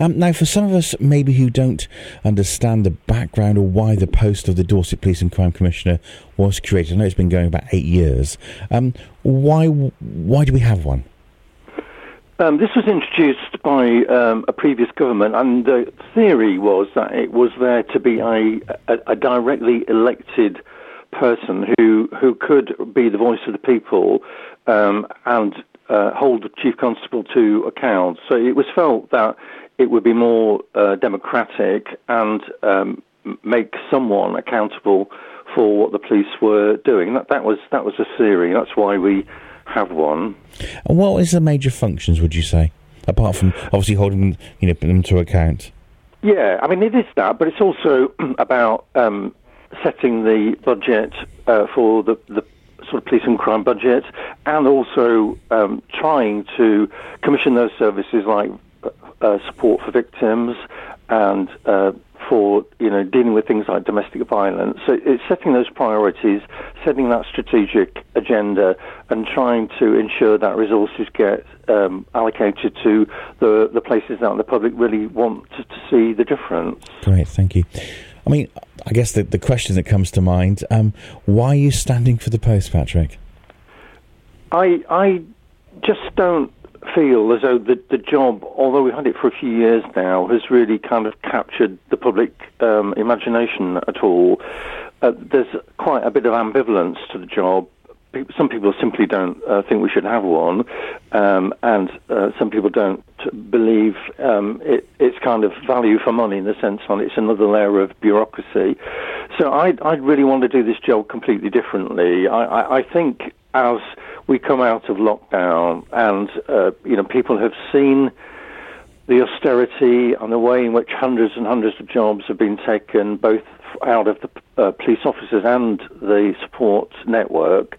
Um, now, for some of us, maybe who don't understand the background or why the post of the Dorset Police and Crime Commissioner was created, I know it's been going about eight years. Um, why why do we have one? Um, this was introduced by um, a previous government, and the theory was that it was there to be a, a, a directly elected person who who could be the voice of the people um, and uh, hold the chief constable to account. So it was felt that it would be more uh, democratic and um, make someone accountable for what the police were doing. That, that was that was a theory. That's why we have one. And what is the major functions? Would you say, apart from obviously holding you know them to account? Yeah, I mean it is that, but it's also about um, setting the budget uh, for the, the sort of police and crime budget, and also um, trying to commission those services like uh, support for victims and uh, for you know dealing with things like domestic violence. So it's setting those priorities, setting that strategic agenda, and trying to ensure that resources get um, allocated to the the places that the public really want to, to, see the difference. Great, thank you. I mean, I guess the the question that comes to mind: um, Why are you standing for the post, Patrick? I I just don't feel as though the, the job, although we've had it for a few years now, has really kind of captured the public um, imagination at all. Uh, there's quite a bit of ambivalence to the job. Some people simply don't uh, think we should have one, um, and uh, some people don't believe um, it, it's kind of value for money in the sense that it's another layer of bureaucracy. So I, I really want to do this job completely differently. I, I, I think as we come out of lockdown and uh, you know people have seen the austerity and the way in which hundreds and hundreds of jobs have been taken both out of the uh, police officers and the support network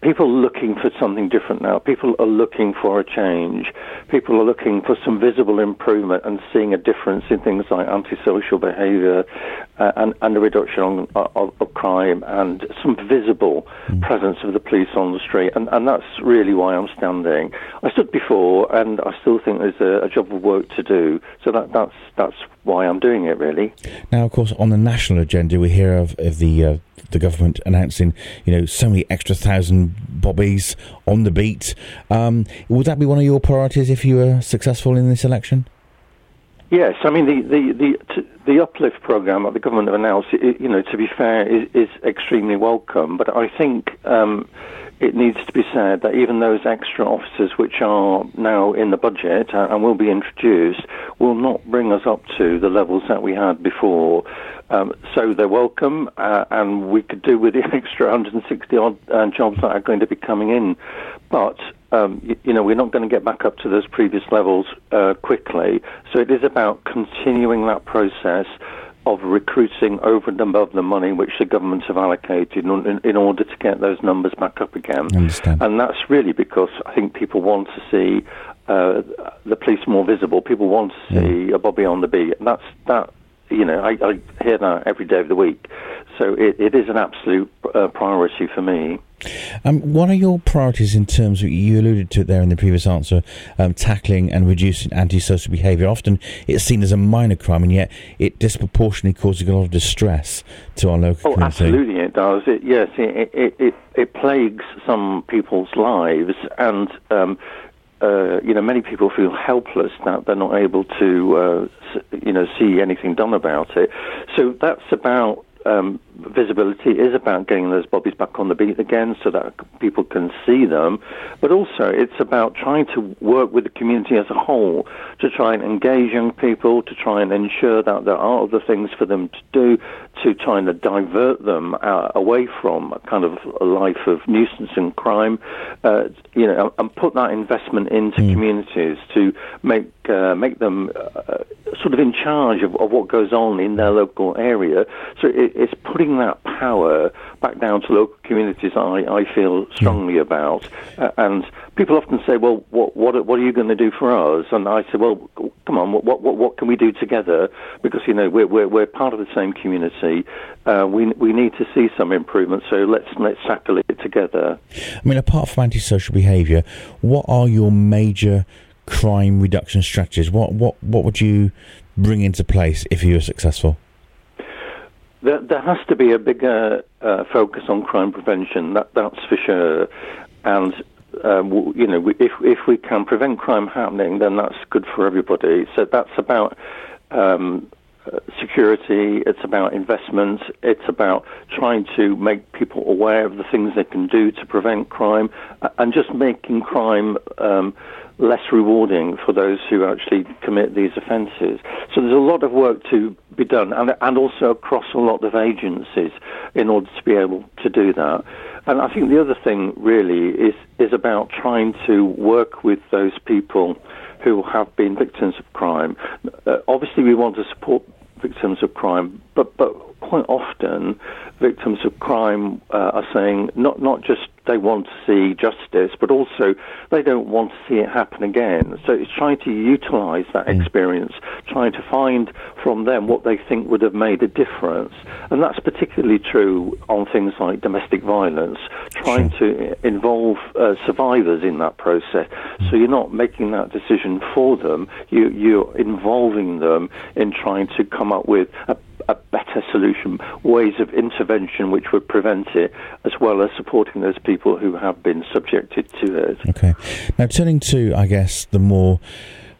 people are looking for something different now. People are looking for a change. People are looking for some visible improvement and seeing a difference in things like antisocial behaviour uh, and, and a reduction on, of, of, crime and some visible mm. presence of the police on the street. And, and that's really why I'm standing. I stood before, and I still think there's a, a job of work to do. So that, that's that's why I'm doing it, really. Now, of course, on the national agenda, we hear of, of the uh, the government announcing, you know, so many extra thousand bobbies on the beat. Um, would that be one of your priorities if you were successful in this election? Yes, I mean the the the, the uplift program that the government have announced, you know, to be fair, is, is extremely welcome. But I think um, it needs to be said that even those extra officers, which are now in the budget and will be introduced, will not bring us up to the levels that we had before. Um, so they're welcome, uh, and we could do with the extra 160 odd uh, jobs that are going to be coming in. But um, you, you, know, we're not going to get back up to those previous levels uh, quickly. So it is about continuing that process of recruiting over and above the money which the governments have allocated in, in order to get those numbers back up again. And that's really because I think people want to see uh, the police more visible. People want to see yeah. a Bobby on the beat. And that's that you know, I, I hear that every day of the week. So it, it is an absolute uh, priority for me. Um, what are your priorities in terms of, you alluded to it there in the previous answer, um, tackling and reducing antisocial behaviour? Often it's seen as a minor crime, and yet it disproportionately causes a lot of distress to our local oh, community. absolutely it does. It, yes, it, it, it, it, plagues some people's lives, and um, uh, you know, many people feel helpless that they're not able to, uh, you know, see anything done about it. So that's about um, visibility is about getting those bobbies back on the beat again so that people can see them. But also, it's about trying to work with the community as a whole to try and engage young people, to try and ensure that there are other things for them to do, to try and divert them uh, away from a kind of a life of nuisance and crime, uh, you know, and put that investment into mm. communities to make uh, make them uh, sort of in charge of, of, what goes on in their local area. So it, it's putting that power back down to local communities. I, I feel strongly yeah. about, uh, and people often say, "Well, what what what are you going to do for us?" And I say, "Well, come on, what what what can we do together? Because you know we're we're, we're part of the same community. Uh, we we need to see some improvement. So let's let's tackle it together." I mean, apart from antisocial behaviour, what are your major crime reduction strategies? What what what would you bring into place if you were successful? There, there has to be a bigger uh, focus on crime prevention. That, that's for sure. And um, you know, if if we can prevent crime happening, then that's good for everybody. So that's about um, security. It's about investment. It's about trying to make people aware of the things they can do to prevent crime, and just making crime. Um, less rewarding for those who actually commit these offences. So there's a lot of work to be done, and, and also across a lot of agencies in order to be able to do that. And I think the other thing really is is about trying to work with those people who have been victims of crime. Uh, obviously, we want to support victims of crime, but but quite often victims of crime uh, are saying not not just they want to see justice, but also they don't want to see it happen again. So it's trying to utilise that mm. experience, trying to find from them what they think would have made a difference, and that's particularly true on things like domestic violence. Trying to involve uh, survivors in that process, mm. so you're not making that decision for them. You you're involving them in trying to come up with a better solution, ways of intervention which would prevent it, as well as supporting those people who have been subjected to it. Okay. Now, turning to, I guess, the more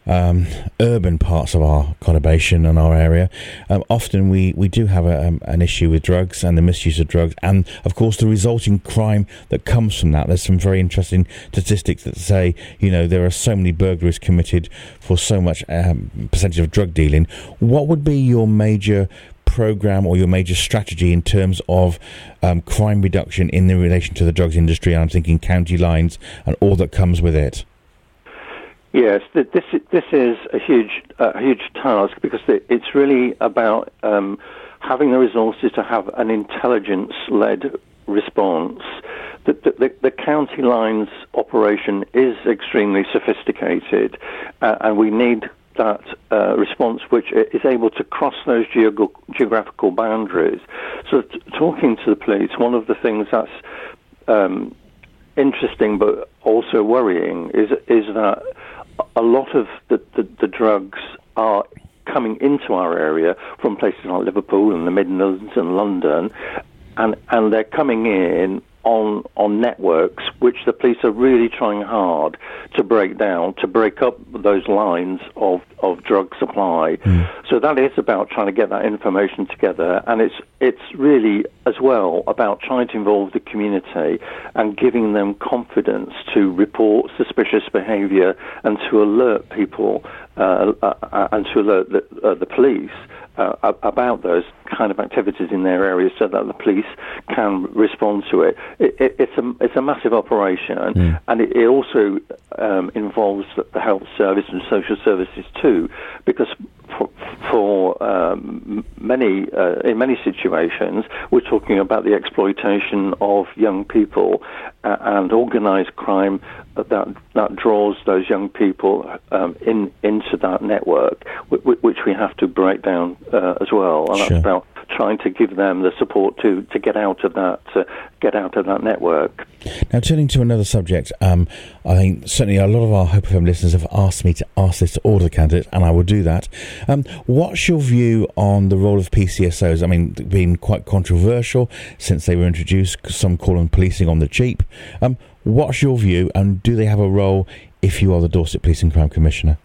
um, urban parts of our conurbation and our area, um, often we, we do have a, um, an issue with drugs and the misuse of drugs, and of course the resulting crime that comes from that. There's some very interesting statistics that say, you know, there are so many burglaries committed for so much um, percentage of drug dealing. What would be your major program or your major strategy in terms of um, crime reduction in the relation to the drugs industry? I'm thinking county lines and all that comes with it. Yes, this this is a huge uh, huge task because it's really about um, having the resources to have an intelligence-led response. The, the, the, county lines operation is extremely sophisticated, uh, and we need that uh, response which is able to cross those geog- geographical boundaries. So, t- talking to the police, one of the things that's um, interesting but also worrying is is that a lot of the, the, the drugs are coming into our area from places like Liverpool and the Midlands and London, and and they're coming in on on networks which the police are really trying hard to break down to break up those lines of, of drug supply. Mm. So that is about trying to get that information together, and it's it's really as well about trying to involve the community and giving them confidence to report suspicious behaviour and to alert people uh, uh, uh and to alert the, uh, the police uh, about those kind of activities in their areas so that the police can respond to it. it, it it's, a, it's a massive operation, mm. and it, it also um, involves the health service and social services too, because for, for um, many uh, in many situations we're talking about the exploitation of young people uh, and organised crime that that draws those young people um, in into that network, which we have to break down uh, as well. And sure. that's about trying to give them the support to, to get out of that uh, get out of that network. Now, turning to another subject, um, I think certainly a lot of our Hope FM listeners have asked me to ask this to all the candidates, and I will do that. Um, what's your view on the role of PCSOs? I mean, been quite controversial since they were introduced. Some call them policing on the cheap. Um, what's your view, and do they have a role if you are the Dorset Police and Crime Commissioner?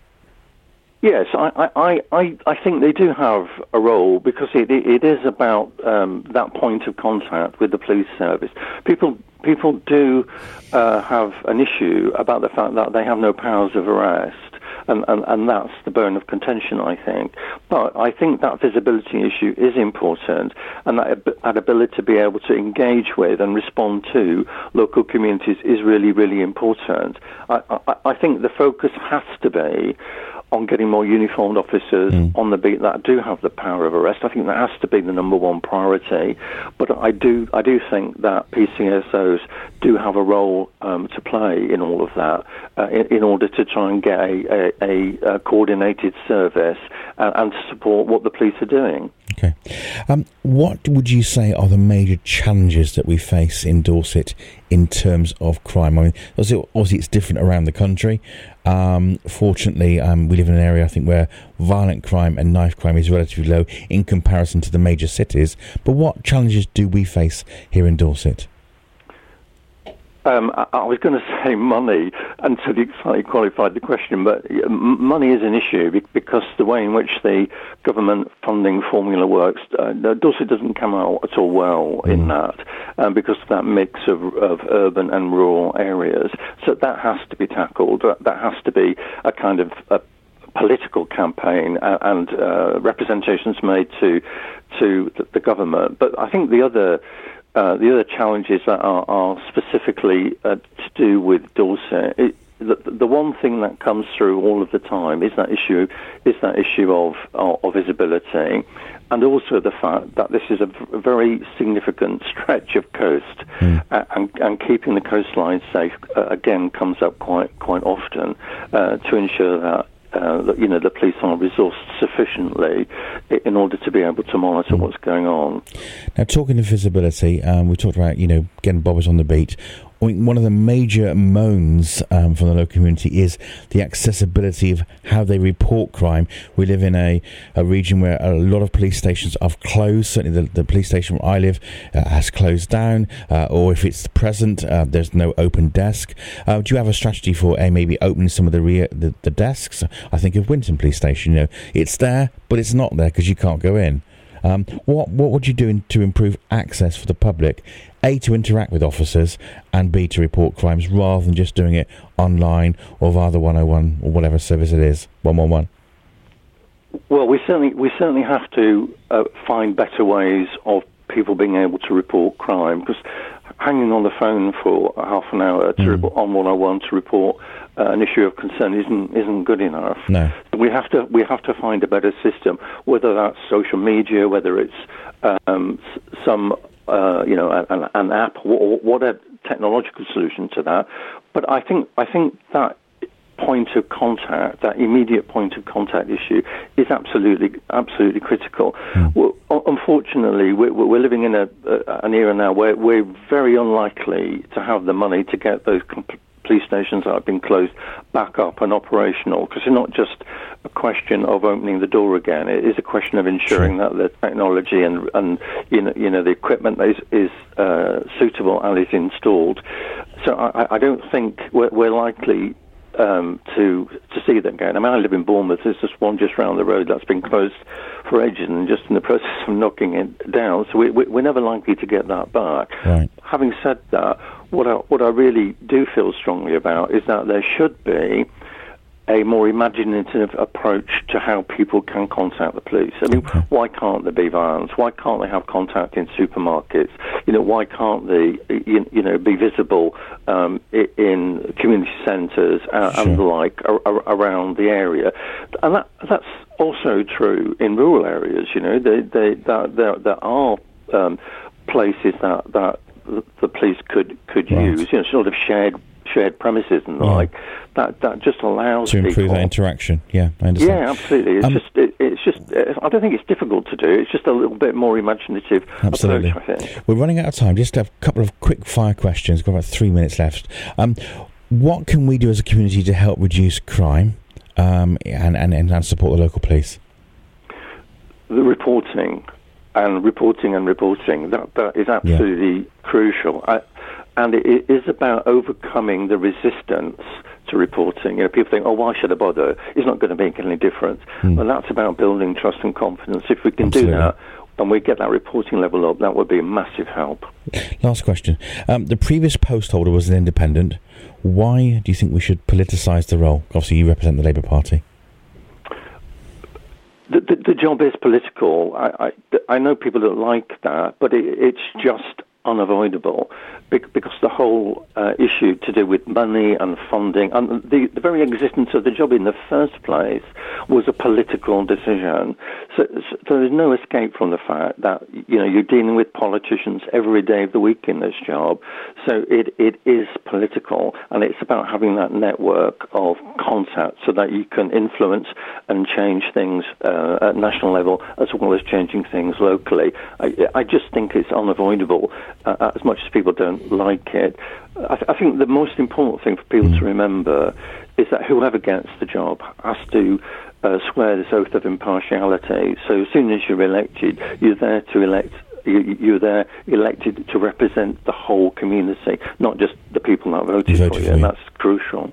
Yes, I, I, I, I think they do have a role because it, it is about um, that point of contact with the police service. People people do uh, have an issue about the fact that they have no powers of arrest. And, and, and that's the bone of contention, I think. But I think that visibility issue is important, and that, that ability to be able to engage with and respond to local communities is really, really important. I, I, I think the focus has to be on getting more uniformed officers mm. on the beat that do have the power of arrest. I think that has to be the number one priority. But I do, I do think that PCSOs do have a role um, to play in all of that uh, in, in, order to try and get a, a, a coordinated service and, and, to support what the police are doing. Okay. Um, what would you say are the major challenges that we face in Dorset in terms of crime? I mean, obviously, it's different around the country. Um, fortunately, um, we live in an area, I think, where violent crime and knife crime is relatively low in comparison to the major cities. But what challenges do we face here in Dorset? Um, I, I, was going to say money until you slightly qualified the question, but money is an issue because the way in which the government funding formula works, uh, Dorset doesn't come out at all well mm. in that um, because of that mix of, of, urban and rural areas. So that has to be tackled. That has to be a kind of a political campaign and, uh, representations made to to the, the government. But I think the other uh, the other challenges that are, are specifically uh, to do with Dorset, it, the, the, one thing that comes through all of the time is that issue is that issue of, of, of visibility, and also the fact that this is a very significant stretch of coast, mm. uh, and, and, keeping the coastline safe uh, again comes up quite quite often uh, to ensure that uh, that you know the police are resourced sufficiently in order to be able to monitor mm. what's going on. Now, talking of visibility, um, we talked about you know getting bobbers on the beat. One of the major moans um, from the local community is the accessibility of how they report crime. We live in a, a region where a lot of police stations have closed. Certainly, the, the police station where I live uh, has closed down, uh, or if it's present, uh, there's no open desk. Uh, do you have a strategy for maybe opening some of the, the, the desks? I think of Winton Police Station. You know, it's there, but it's not there because you can't go in. Um, what what would you do in, to improve access for the public? A to interact with officers and B to report crimes rather than just doing it online or via the 101 or whatever service it is 111. Well, we certainly we certainly have to uh, find better ways of people being able to report crime because hanging on the phone for half an hour to mm. report, on 101 to report uh, an issue of concern isn't isn't good enough. No. We have to we have to find a better system, whether that's social media, whether it's um, some uh, you know an, an app, or whatever technological solution to that. But I think I think that point of contact, that immediate point of contact issue, is absolutely absolutely critical. Mm. Well, unfortunately, we're, we're, living in a, an era now where we're very unlikely to have the money to get those police stations that have been closed back up and operational because it's not just a question of opening the door again. It is a question of ensuring sure. that the technology and and you know you know the equipment is is uh, suitable and is installed. So I, I don't think we're, we're likely um, to to see them again. I mean, I live in Bournemouth. There's just one just round the road that's been closed for ages and just in the process of knocking it down. So we, we, we're never likely to get that back. Right. Having said that, what I, what I really do feel strongly about is that there should be a more imaginative approach to how people can contact the police. I mean, why can't there be violence? Why can't they have contact in supermarkets? You know, why can't they, you, you know, be visible um, in community centres uh, sure. and the like around the area? And that, that's also true in rural areas. You know, they, they, that, there, there are um, places that that police could could right. use, you know, sort of shared shared premises and the yeah. like. That that just allows to improve people, that interaction. Yeah, I understand. Yeah, absolutely. It's um, just it, it's just I don't think it's difficult to do. It's just a little bit more imaginative. Absolutely. Approach, We're running out of time. Just a couple of quick fire questions. We've got about three minutes left. Um, what can we do as a community to help reduce crime um, and, and and support the local police? The reporting and reporting and reporting. That that is absolutely yeah. crucial. I, and it is about overcoming the resistance to reporting. You know, people think, "Oh, why should I bother? It's not going to make any difference." Mm. Well, that's about building trust and confidence. If we can absolutely. do that, and we get that reporting level up, that would be a massive help. Last question: um, The previous post holder was an independent. Why do you think we should politicise the role? Obviously, you represent the Labour Party. The, the, the, job is political. I, I, I, know people don't like that, but it, it's mm. just unavoidable because the whole uh, issue to do with money and funding and the, the very existence of the job in the first place was a political decision. So, so, there's no escape from the fact that you know you're dealing with politicians every day of the week in this job. So it, it is political and it's about having that network of contact so that you can influence and change things uh, at national level as well as changing things locally. I, I just think it's unavoidable uh, as much as people don't like it. I, th- I, think the most important thing for people mm. to remember is that whoever gets the job has to uh, swear this oath of impartiality. So as soon as you're elected, you're there to elect you, are there elected to represent the whole community, not just the people that voted, voted for you, for you, and that's crucial.